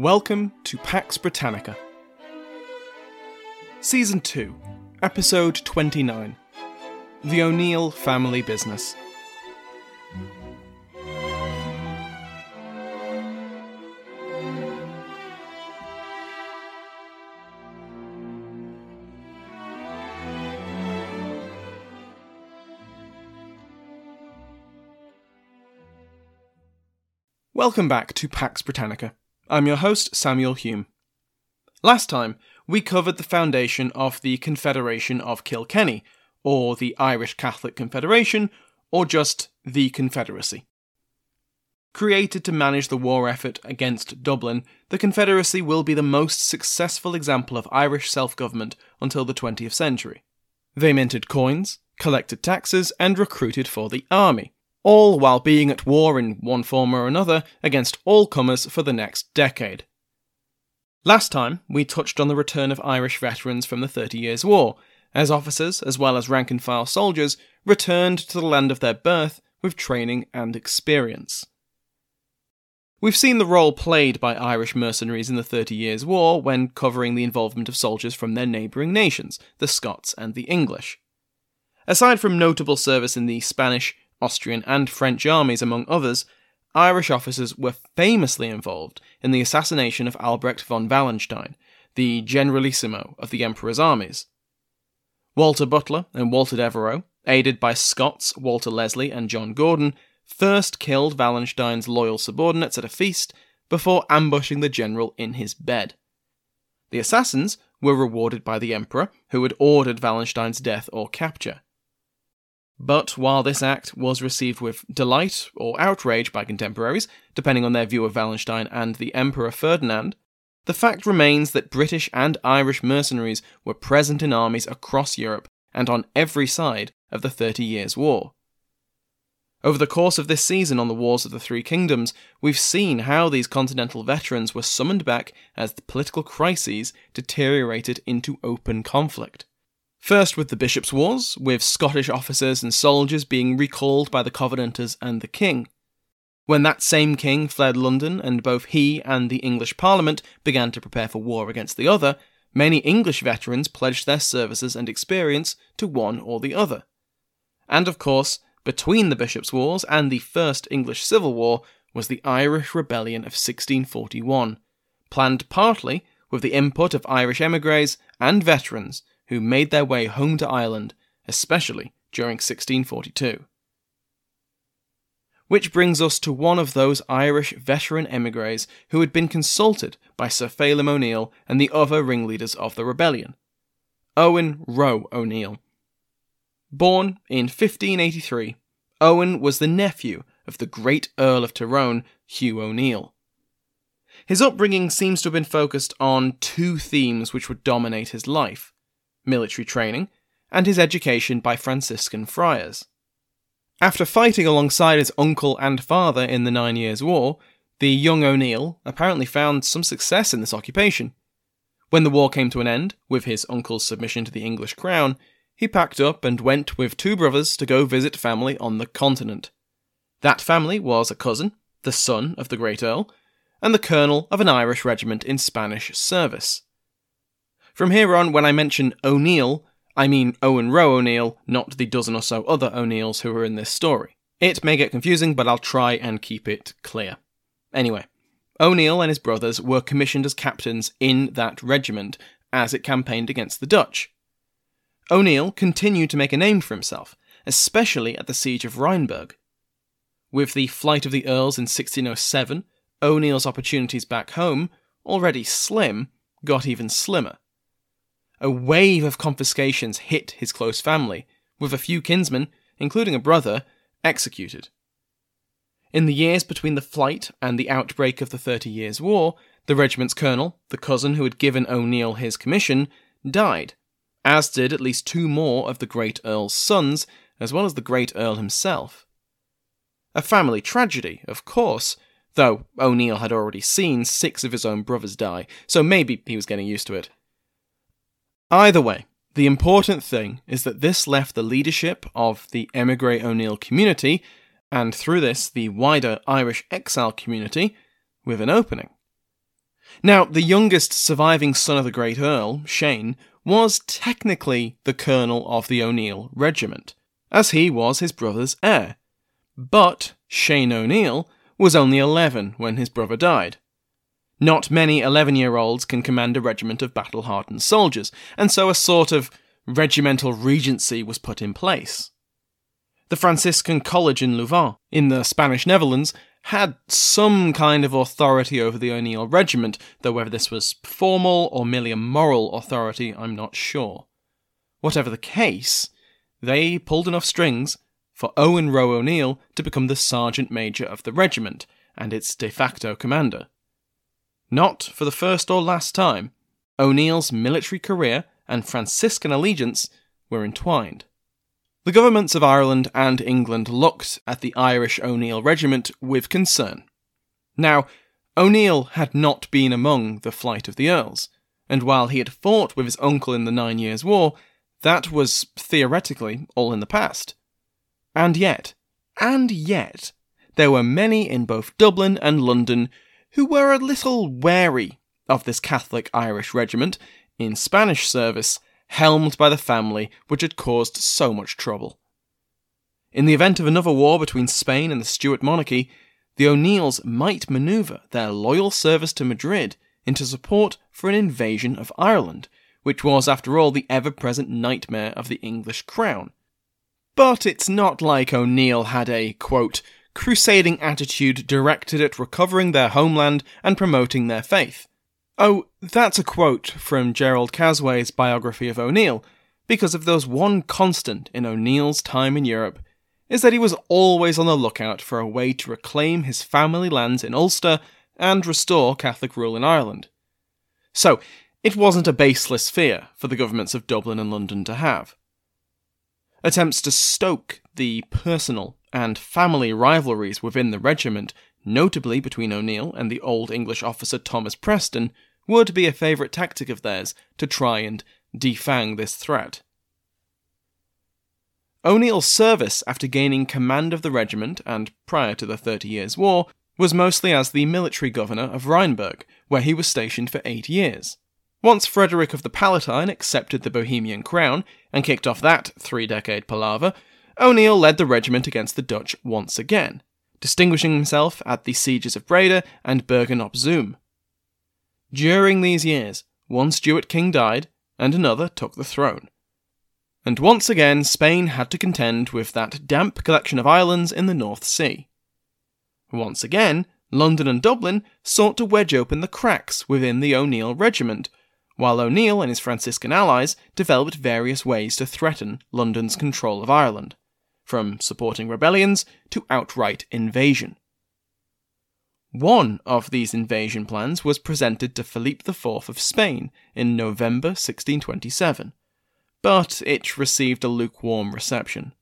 Welcome to Pax Britannica. Season 2, Episode 29 The O'Neill Family Business. Welcome back to Pax Britannica. I'm your host, Samuel Hume. Last time, we covered the foundation of the Confederation of Kilkenny, or the Irish Catholic Confederation, or just the Confederacy. Created to manage the war effort against Dublin, the Confederacy will be the most successful example of Irish self government until the 20th century. They minted coins, collected taxes, and recruited for the army, all while being at war in one form or another against all comers for the next decade. Last time, we touched on the return of Irish veterans from the Thirty Years' War, as officers, as well as rank and file soldiers, returned to the land of their birth with training and experience. We've seen the role played by Irish mercenaries in the Thirty Years' War when covering the involvement of soldiers from their neighbouring nations, the Scots and the English. Aside from notable service in the Spanish, Austrian, and French armies, among others, Irish officers were famously involved in the assassination of Albrecht von Wallenstein, the generalissimo of the Emperor's armies. Walter Butler and Walter Devereux, aided by Scots Walter Leslie and John Gordon, first killed Wallenstein's loyal subordinates at a feast before ambushing the general in his bed. The assassins were rewarded by the Emperor, who had ordered Wallenstein's death or capture. But while this act was received with delight or outrage by contemporaries, depending on their view of Wallenstein and the Emperor Ferdinand, the fact remains that British and Irish mercenaries were present in armies across Europe and on every side of the Thirty Years' War. Over the course of this season on the Wars of the Three Kingdoms, we've seen how these continental veterans were summoned back as the political crises deteriorated into open conflict. First with the Bishops' Wars, with Scottish officers and soldiers being recalled by the Covenanters and the King. When that same king fled London and both he and the English Parliament began to prepare for war against the other, many English veterans pledged their services and experience to one or the other. And of course, between the Bishops' Wars and the First English Civil War was the Irish Rebellion of 1641, planned partly with the input of Irish emigres and veterans who made their way home to Ireland, especially during 1642. Which brings us to one of those Irish veteran emigres who had been consulted by Sir Phelim O'Neill and the other ringleaders of the rebellion Owen Roe O'Neill. Born in 1583, Owen was the nephew of the great Earl of Tyrone, Hugh O'Neill. His upbringing seems to have been focused on two themes which would dominate his life military training, and his education by Franciscan friars. After fighting alongside his uncle and father in the Nine Years' War, the young O'Neill apparently found some success in this occupation. When the war came to an end, with his uncle's submission to the English crown, he packed up and went with two brothers to go visit family on the continent. That family was a cousin, the son of the great Earl, and the colonel of an Irish regiment in Spanish service. From here on, when I mention O'Neill, I mean Owen Roe O'Neill, not the dozen or so other O'Neills who are in this story. It may get confusing, but I'll try and keep it clear. Anyway, O'Neill and his brothers were commissioned as captains in that regiment as it campaigned against the Dutch. O'Neill continued to make a name for himself, especially at the siege of Rheinberg. With the flight of the Earls in 1607, O'Neill's opportunities back home, already slim, got even slimmer. A wave of confiscations hit his close family, with a few kinsmen, including a brother, executed. In the years between the flight and the outbreak of the Thirty Years' War, the regiment's colonel, the cousin who had given O'Neill his commission, died, as did at least two more of the great Earl's sons, as well as the great Earl himself. A family tragedy, of course, though O'Neill had already seen six of his own brothers die, so maybe he was getting used to it. Either way, the important thing is that this left the leadership of the emigre O'Neill community, and through this the wider Irish exile community, with an opening. Now, the youngest surviving son of the great Earl, Shane, was technically the colonel of the O'Neill regiment, as he was his brother's heir. But Shane O'Neill was only 11 when his brother died. Not many 11 year olds can command a regiment of battle hardened soldiers, and so a sort of regimental regency was put in place. The Franciscan College in Louvain, in the Spanish Netherlands, had some kind of authority over the O'Neill regiment, though whether this was formal or merely a moral authority, I'm not sure. Whatever the case, they pulled enough strings for Owen Roe O'Neill to become the sergeant major of the regiment and its de facto commander. Not for the first or last time, O'Neill's military career and Franciscan allegiance were entwined. The governments of Ireland and England looked at the Irish O'Neill regiment with concern. Now, O'Neill had not been among the flight of the Earls, and while he had fought with his uncle in the Nine Years' War, that was theoretically all in the past. And yet, and yet, there were many in both Dublin and London who were a little wary of this Catholic Irish regiment in Spanish service helmed by the family which had caused so much trouble. In the event of another war between Spain and the Stuart monarchy, the O'Neills might manoeuvre their loyal service to Madrid into support for an invasion of Ireland, which was, after all, the ever present nightmare of the English crown. But it's not like O'Neill had a, quote, crusading attitude directed at recovering their homeland and promoting their faith. Oh, that's a quote from Jerrold Casway's biography of O'Neill, because if there's one constant in O'Neill's time in Europe, is that he was always on the lookout for a way to reclaim his family lands in Ulster and restore Catholic rule in Ireland. So, it wasn't a baseless fear for the governments of Dublin and London to have. Attempts to stoke the personal and family rivalries within the regiment, notably between O'Neill and the Old English officer Thomas Preston, would be a favourite tactic of theirs to try and defang this threat. O'Neill's service after gaining command of the regiment and prior to the Thirty Years' War was mostly as the military governor of Rheinberg, where he was stationed for eight years. Once Frederick of the Palatine accepted the Bohemian crown and kicked off that three decade palaver, O'Neill led the regiment against the Dutch once again, distinguishing himself at the sieges of Breda and Bergen op Zoom. During these years, one Stuart king died, and another took the throne. And once again, Spain had to contend with that damp collection of islands in the North Sea. Once again, London and Dublin sought to wedge open the cracks within the O'Neill regiment, while O'Neill and his Franciscan allies developed various ways to threaten London's control of Ireland, from supporting rebellions to outright invasion. One of these invasion plans was presented to Philip IV of Spain in November 1627, but it received a lukewarm reception.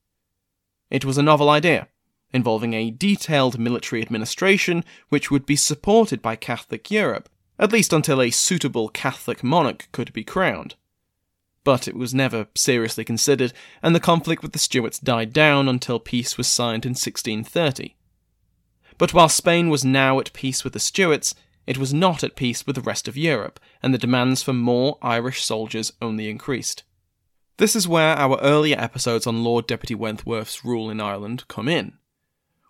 It was a novel idea, involving a detailed military administration which would be supported by Catholic Europe, at least until a suitable Catholic monarch could be crowned. But it was never seriously considered, and the conflict with the Stuarts died down until peace was signed in 1630. But while Spain was now at peace with the Stuarts, it was not at peace with the rest of Europe, and the demands for more Irish soldiers only increased. This is where our earlier episodes on Lord Deputy Wentworth's rule in Ireland come in.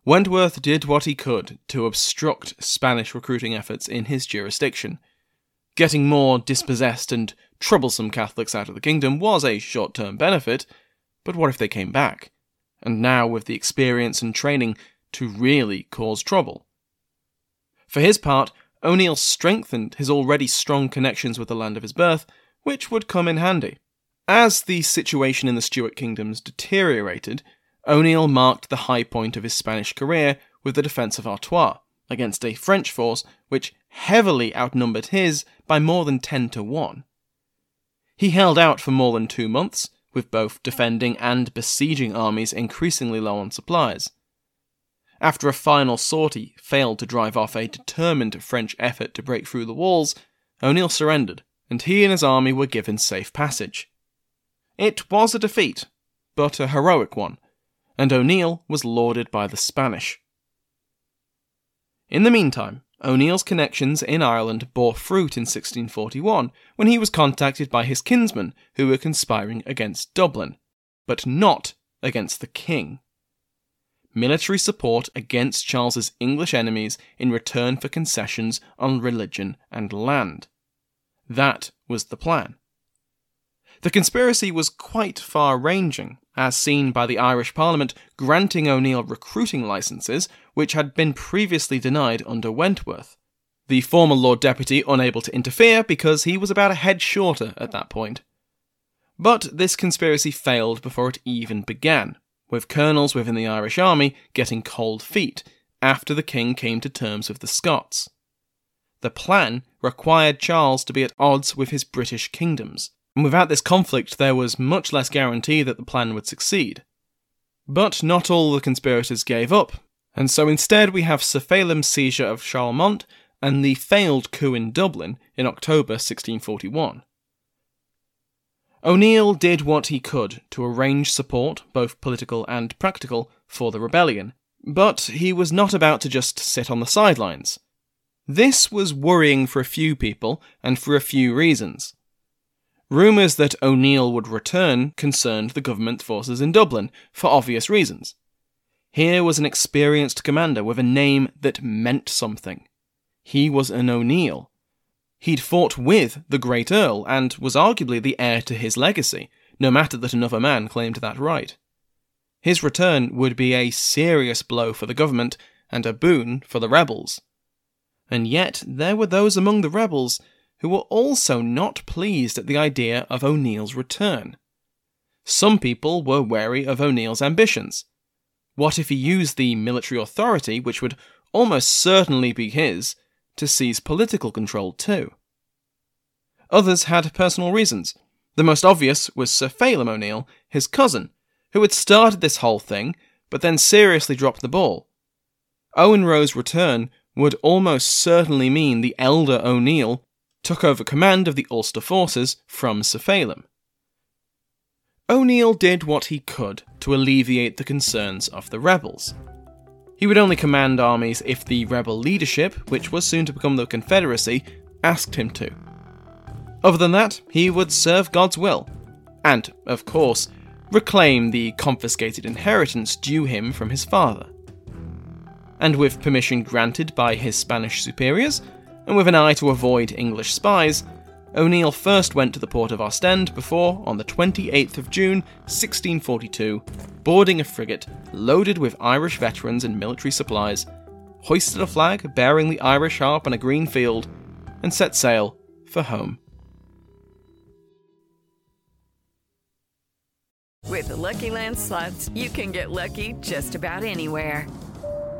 Wentworth did what he could to obstruct Spanish recruiting efforts in his jurisdiction. Getting more dispossessed and troublesome Catholics out of the kingdom was a short term benefit, but what if they came back? And now, with the experience and training to really cause trouble. For his part, O'Neill strengthened his already strong connections with the land of his birth, which would come in handy. As the situation in the Stuart kingdoms deteriorated, O'Neill marked the high point of his Spanish career with the defence of Artois against a French force which heavily outnumbered his by more than 10 to 1. He held out for more than two months, with both defending and besieging armies increasingly low on supplies. After a final sortie failed to drive off a determined French effort to break through the walls, O'Neill surrendered, and he and his army were given safe passage. It was a defeat, but a heroic one, and O'Neill was lauded by the Spanish. In the meantime, O'Neill's connections in Ireland bore fruit in 1641 when he was contacted by his kinsmen who were conspiring against Dublin, but not against the king. Military support against Charles's English enemies in return for concessions on religion and land. That was the plan. The conspiracy was quite far ranging, as seen by the Irish Parliament granting O'Neill recruiting licences which had been previously denied under Wentworth. The former Lord Deputy unable to interfere because he was about a head shorter at that point. But this conspiracy failed before it even began, with colonels within the Irish army getting cold feet after the king came to terms with the Scots. The plan required Charles to be at odds with his British kingdoms, and without this conflict, there was much less guarantee that the plan would succeed. But not all the conspirators gave up, and so instead we have Sir Phelim's seizure of Charlemont and the failed coup in Dublin in October 1641. O'Neill did what he could to arrange support, both political and practical, for the rebellion, but he was not about to just sit on the sidelines. This was worrying for a few people and for a few reasons. Rumours that O'Neill would return concerned the government forces in Dublin, for obvious reasons. Here was an experienced commander with a name that meant something. He was an O'Neill. He'd fought with the Great Earl and was arguably the heir to his legacy, no matter that another man claimed that right. His return would be a serious blow for the government and a boon for the rebels. And yet there were those among the rebels who were also not pleased at the idea of O'Neill's return. Some people were wary of O'Neill's ambitions. What if he used the military authority, which would almost certainly be his, to seize political control too? Others had personal reasons. The most obvious was Sir Phelim O'Neill, his cousin, who had started this whole thing, but then seriously dropped the ball. Owen Roe's return would almost certainly mean the elder O'Neill took over command of the Ulster forces from Sir Phelim. O'Neill did what he could to alleviate the concerns of the rebels. He would only command armies if the rebel leadership, which was soon to become the Confederacy, asked him to. Other than that, he would serve God's will, and, of course, reclaim the confiscated inheritance due him from his father. And with permission granted by his Spanish superiors, and with an eye to avoid English spies, O'Neill first went to the port of Ostend before, on the 28th of June 1642, boarding a frigate loaded with Irish veterans and military supplies, hoisted a flag bearing the Irish harp on a green field, and set sail for home. With the Lucky Land slots, you can get lucky just about anywhere.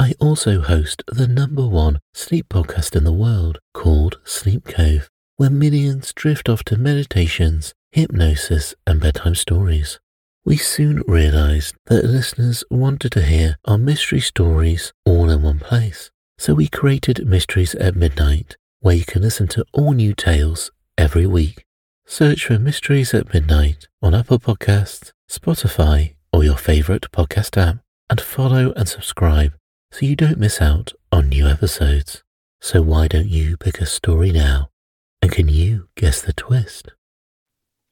I also host the number one sleep podcast in the world called Sleep Cove, where millions drift off to meditations, hypnosis, and bedtime stories. We soon realized that listeners wanted to hear our mystery stories all in one place. So we created Mysteries at Midnight, where you can listen to all new tales every week. Search for Mysteries at Midnight on Apple Podcasts, Spotify, or your favorite podcast app, and follow and subscribe so you don't miss out on new episodes. So why don't you pick a story now? And can you guess the twist?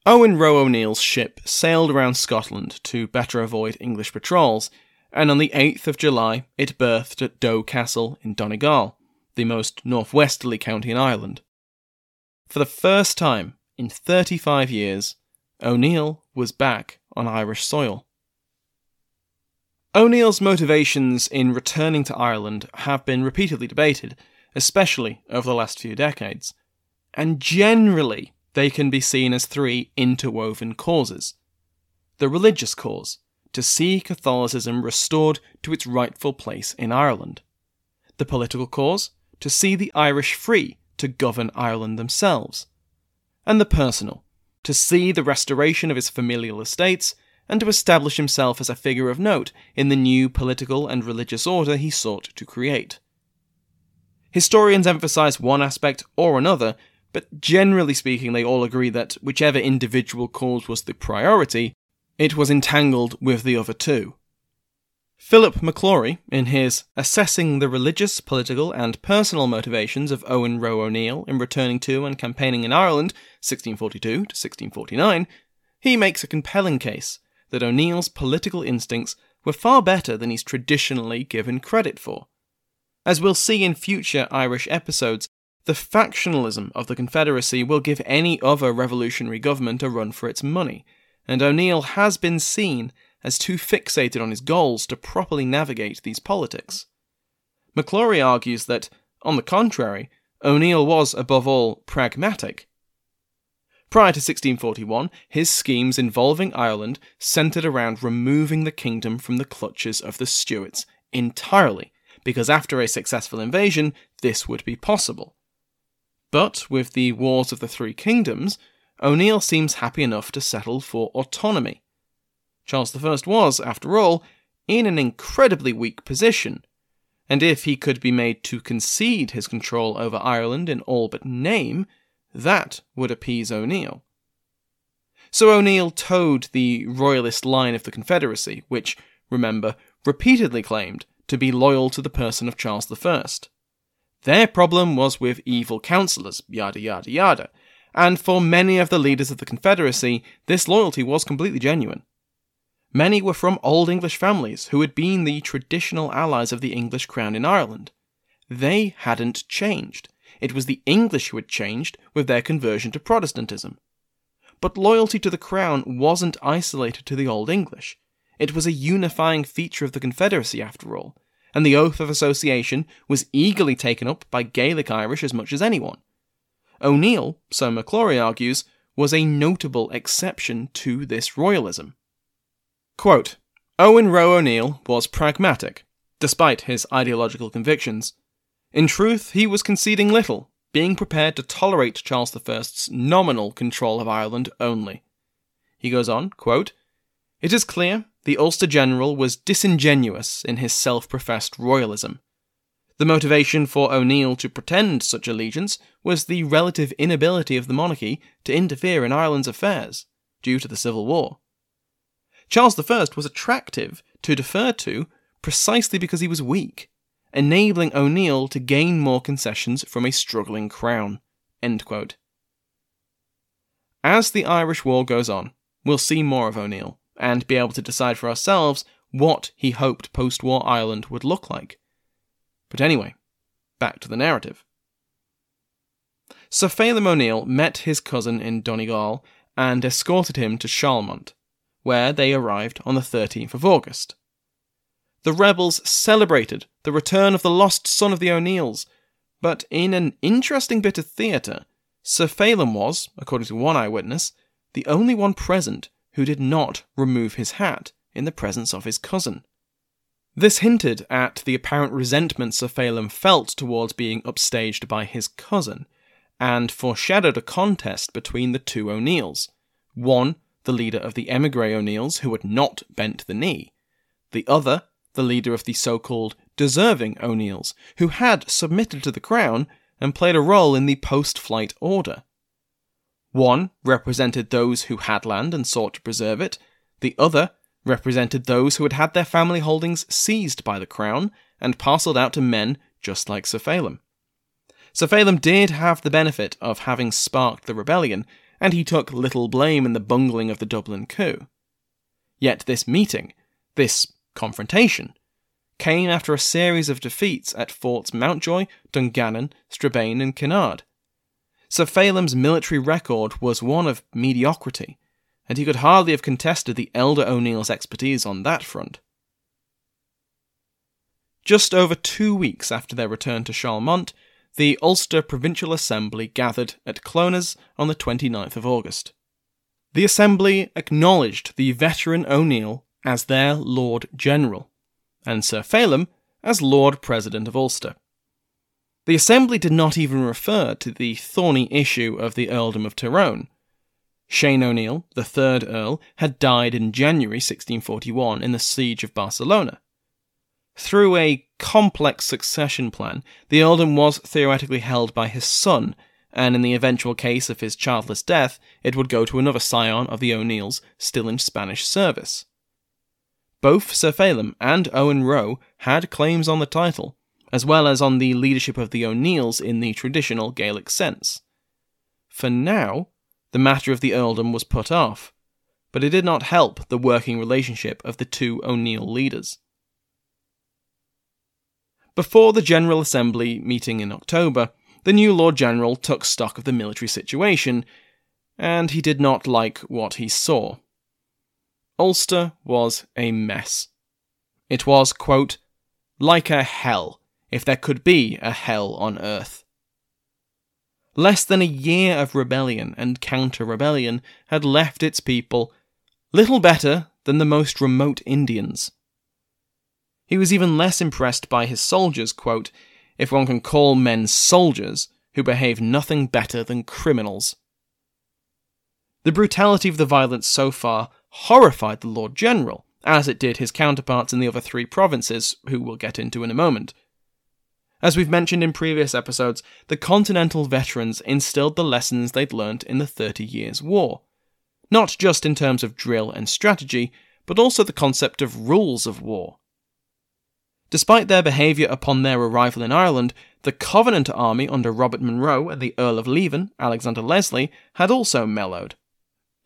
Owen Roe O'Neill's ship sailed around Scotland to better avoid English patrols, and on the 8th of July it berthed at Doe Castle in Donegal, the most northwesterly county in Ireland. For the first time in 35 years, O'Neill was back on Irish soil. O'Neill's motivations in returning to Ireland have been repeatedly debated, especially over the last few decades, and generally they can be seen as three interwoven causes. The religious cause, to see Catholicism restored to its rightful place in Ireland. The political cause, to see the Irish free to govern Ireland themselves. And the personal, to see the restoration of his familial estates and to establish himself as a figure of note in the new political and religious order he sought to create. Historians emphasize one aspect or another but generally speaking, they all agree that whichever individual cause was the priority, it was entangled with the other two. Philip McClory, in his Assessing the Religious, Political, and Personal Motivations of Owen Roe O'Neill in Returning to and Campaigning in Ireland, 1642 to 1649, he makes a compelling case that O'Neill's political instincts were far better than he's traditionally given credit for. As we'll see in future Irish episodes, the factionalism of the Confederacy will give any other revolutionary government a run for its money, and O'Neill has been seen as too fixated on his goals to properly navigate these politics. McClory argues that, on the contrary, O'Neill was above all pragmatic. Prior to 1641, his schemes involving Ireland centred around removing the kingdom from the clutches of the Stuarts entirely, because after a successful invasion, this would be possible. But with the Wars of the Three Kingdoms, O'Neill seems happy enough to settle for autonomy. Charles I was, after all, in an incredibly weak position, and if he could be made to concede his control over Ireland in all but name, that would appease O'Neill. So O'Neill toed the royalist line of the Confederacy, which, remember, repeatedly claimed to be loyal to the person of Charles I. Their problem was with evil counsellors, yada yada yada, and for many of the leaders of the Confederacy, this loyalty was completely genuine. Many were from old English families who had been the traditional allies of the English crown in Ireland. They hadn't changed. It was the English who had changed with their conversion to Protestantism. But loyalty to the crown wasn't isolated to the Old English. It was a unifying feature of the Confederacy, after all, and the oath of association was eagerly taken up by Gaelic Irish as much as anyone. O'Neill, so McClory argues, was a notable exception to this royalism. Quote, Owen Roe O'Neill was pragmatic, despite his ideological convictions. In truth, he was conceding little, being prepared to tolerate Charles I's nominal control of Ireland only. He goes on, quote, It is clear the Ulster general was disingenuous in his self professed royalism. The motivation for O'Neill to pretend such allegiance was the relative inability of the monarchy to interfere in Ireland's affairs, due to the Civil War. Charles I was attractive to defer to precisely because he was weak, enabling O'Neill to gain more concessions from a struggling crown. As the Irish War goes on, we'll see more of O'Neill and be able to decide for ourselves what he hoped post war Ireland would look like. But anyway, back to the narrative. Sir Phelim O'Neill met his cousin in Donegal, and escorted him to Charlemont, where they arrived on the 13th of August. The rebels celebrated the return of the lost son of the O'Neills, but in an interesting bit of theatre, Sir Phelim was, according to one eyewitness, the only one present who did not remove his hat in the presence of his cousin. This hinted at the apparent resentment Sir Phelim felt towards being upstaged by his cousin, and foreshadowed a contest between the two O'Neills. One, the leader of the emigre O'Neills, who had not bent the knee, the other, the leader of the so called deserving O'Neills, who had submitted to the crown and played a role in the post flight order. One represented those who had land and sought to preserve it, the other represented those who had had their family holdings seized by the crown and parcelled out to men just like Sir Phelim. Sir Phelim did have the benefit of having sparked the rebellion, and he took little blame in the bungling of the Dublin coup. Yet this meeting, this confrontation, came after a series of defeats at Forts Mountjoy, Dungannon, Strabane, and Kinnaird. Sir Phelim's military record was one of mediocrity, and he could hardly have contested the elder O'Neill's expertise on that front. Just over two weeks after their return to Charlemont, the Ulster Provincial Assembly gathered at Clones on the 29th of August. The Assembly acknowledged the veteran O'Neill as their Lord General, and Sir Phelim as Lord President of Ulster. The Assembly did not even refer to the thorny issue of the Earldom of Tyrone. Shane O'Neill, the third Earl, had died in January 1641 in the siege of Barcelona. Through a complex succession plan, the earldom was theoretically held by his son, and in the eventual case of his childless death, it would go to another scion of the O'Neills still in Spanish service. Both Sir Phelim and Owen Roe had claims on the title, as well as on the leadership of the O'Neills in the traditional Gaelic sense. For now, the matter of the earldom was put off, but it did not help the working relationship of the two O'Neill leaders. Before the General Assembly meeting in October, the new Lord General took stock of the military situation, and he did not like what he saw. Ulster was a mess. It was, quote, like a hell, if there could be a hell on earth. Less than a year of rebellion and counter rebellion had left its people little better than the most remote Indians. He was even less impressed by his soldiers, quote, if one can call men soldiers who behave nothing better than criminals. The brutality of the violence so far horrified the Lord General, as it did his counterparts in the other three provinces, who we'll get into in a moment. As we've mentioned in previous episodes, the Continental veterans instilled the lessons they'd learnt in the Thirty Years' War. Not just in terms of drill and strategy, but also the concept of rules of war. Despite their behaviour upon their arrival in Ireland, the Covenant army under Robert Monroe and the Earl of Leven, Alexander Leslie, had also mellowed.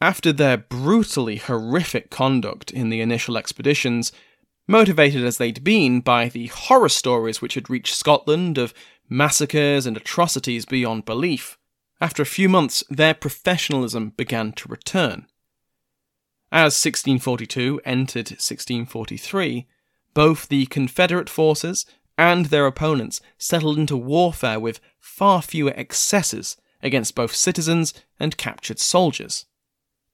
After their brutally horrific conduct in the initial expeditions, motivated as they'd been by the horror stories which had reached Scotland of massacres and atrocities beyond belief, after a few months their professionalism began to return. As 1642 entered 1643, both the Confederate forces and their opponents settled into warfare with far fewer excesses against both citizens and captured soldiers.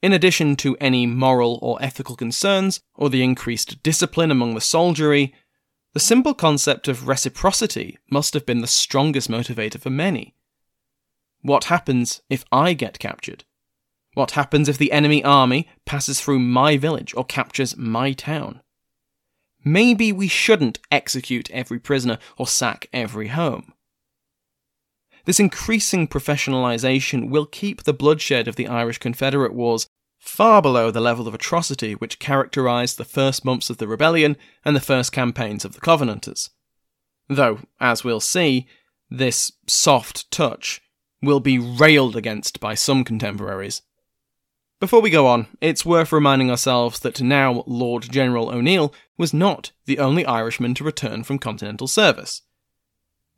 In addition to any moral or ethical concerns, or the increased discipline among the soldiery, the simple concept of reciprocity must have been the strongest motivator for many. What happens if I get captured? What happens if the enemy army passes through my village or captures my town? Maybe we shouldn't execute every prisoner or sack every home. This increasing professionalisation will keep the bloodshed of the Irish Confederate Wars far below the level of atrocity which characterised the first months of the rebellion and the first campaigns of the Covenanters. Though, as we'll see, this soft touch will be railed against by some contemporaries. Before we go on, it's worth reminding ourselves that now Lord General O'Neill was not the only Irishman to return from continental service.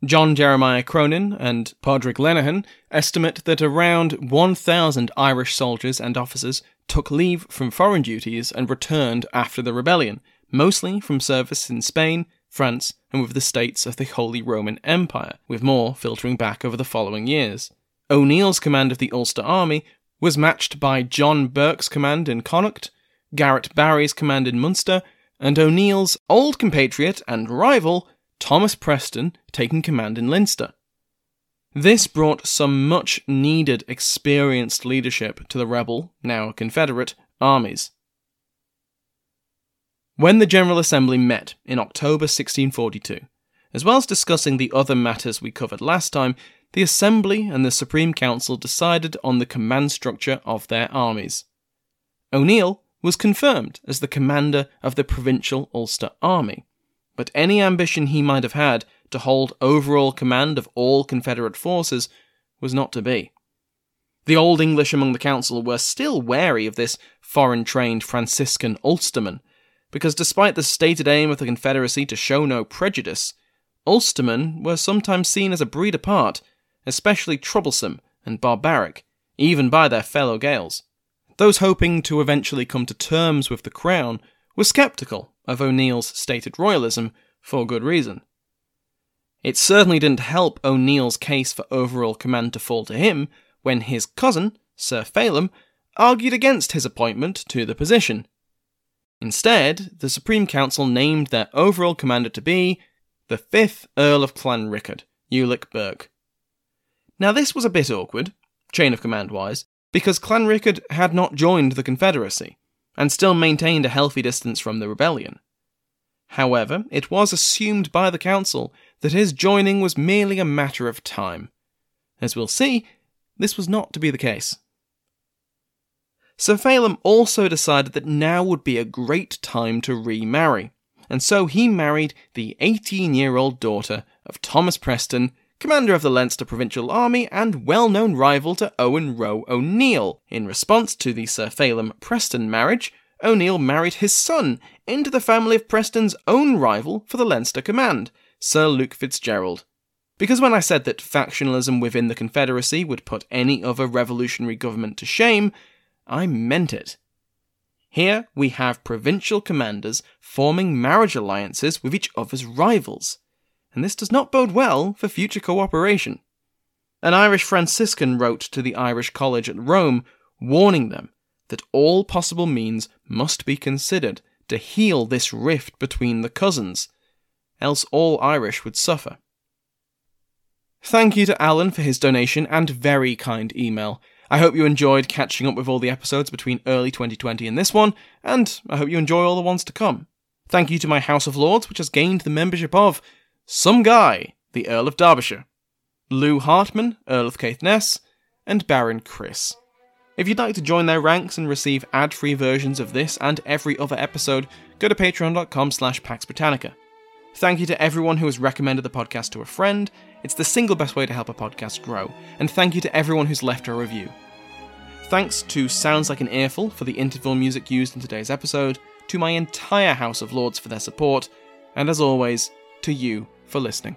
John Jeremiah Cronin and Padraig Lenihan estimate that around 1,000 Irish soldiers and officers took leave from foreign duties and returned after the rebellion, mostly from service in Spain, France, and with the states of the Holy Roman Empire, with more filtering back over the following years. O'Neill's command of the Ulster Army was matched by John Burke's command in Connacht, Garrett Barry's command in Munster, and O'Neill's old compatriot and rival, Thomas Preston, taking command in Leinster. This brought some much needed experienced leadership to the rebel, now Confederate, armies. When the General Assembly met in October 1642, as well as discussing the other matters we covered last time, the Assembly and the Supreme Council decided on the command structure of their armies. O'Neill was confirmed as the commander of the Provincial Ulster Army, but any ambition he might have had to hold overall command of all Confederate forces was not to be. The Old English among the council were still wary of this foreign trained Franciscan Ulsterman, because despite the stated aim of the Confederacy to show no prejudice, Ulstermen were sometimes seen as a breed apart, especially troublesome and barbaric, even by their fellow Gaels. Those hoping to eventually come to terms with the Crown were sceptical of O'Neill's stated royalism for good reason. It certainly didn't help O'Neill's case for overall command to fall to him when his cousin, Sir Phelim, argued against his appointment to the position. Instead, the Supreme Council named their overall commander to be the 5th Earl of Clanricarde, Ulick Burke. Now, this was a bit awkward, chain of command wise, because Clanricarde had not joined the Confederacy and still maintained a healthy distance from the rebellion. However, it was assumed by the Council that his joining was merely a matter of time. As we'll see, this was not to be the case. Sir Phelim also decided that now would be a great time to remarry, and so he married the 18 year old daughter of Thomas Preston, commander of the Leinster Provincial Army and well known rival to Owen Roe O'Neill. In response to the Sir Phelim Preston marriage, O'Neill married his son into the family of Preston's own rival for the Leinster command, Sir Luke Fitzgerald. Because when I said that factionalism within the Confederacy would put any other revolutionary government to shame, I meant it. Here we have provincial commanders forming marriage alliances with each other's rivals, and this does not bode well for future cooperation. An Irish Franciscan wrote to the Irish College at Rome, warning them that all possible means must be considered to heal this rift between the cousins, else all Irish would suffer. Thank you to Alan for his donation and very kind email. I hope you enjoyed catching up with all the episodes between early 2020 and this one, and I hope you enjoy all the ones to come. Thank you to my House of Lords, which has gained the membership of some guy, the Earl of Derbyshire, Lou Hartman, Earl of Caithness, and Baron Chris. If you'd like to join their ranks and receive ad-free versions of this and every other episode, go to patreon.com slash Pax Britannica. Thank you to everyone who has recommended the podcast to a friend. It's the single best way to help a podcast grow. And thank you to everyone who's left a review. Thanks to Sounds Like an Earful for the interval music used in today's episode, to my entire House of Lords for their support, and as always, to you for listening.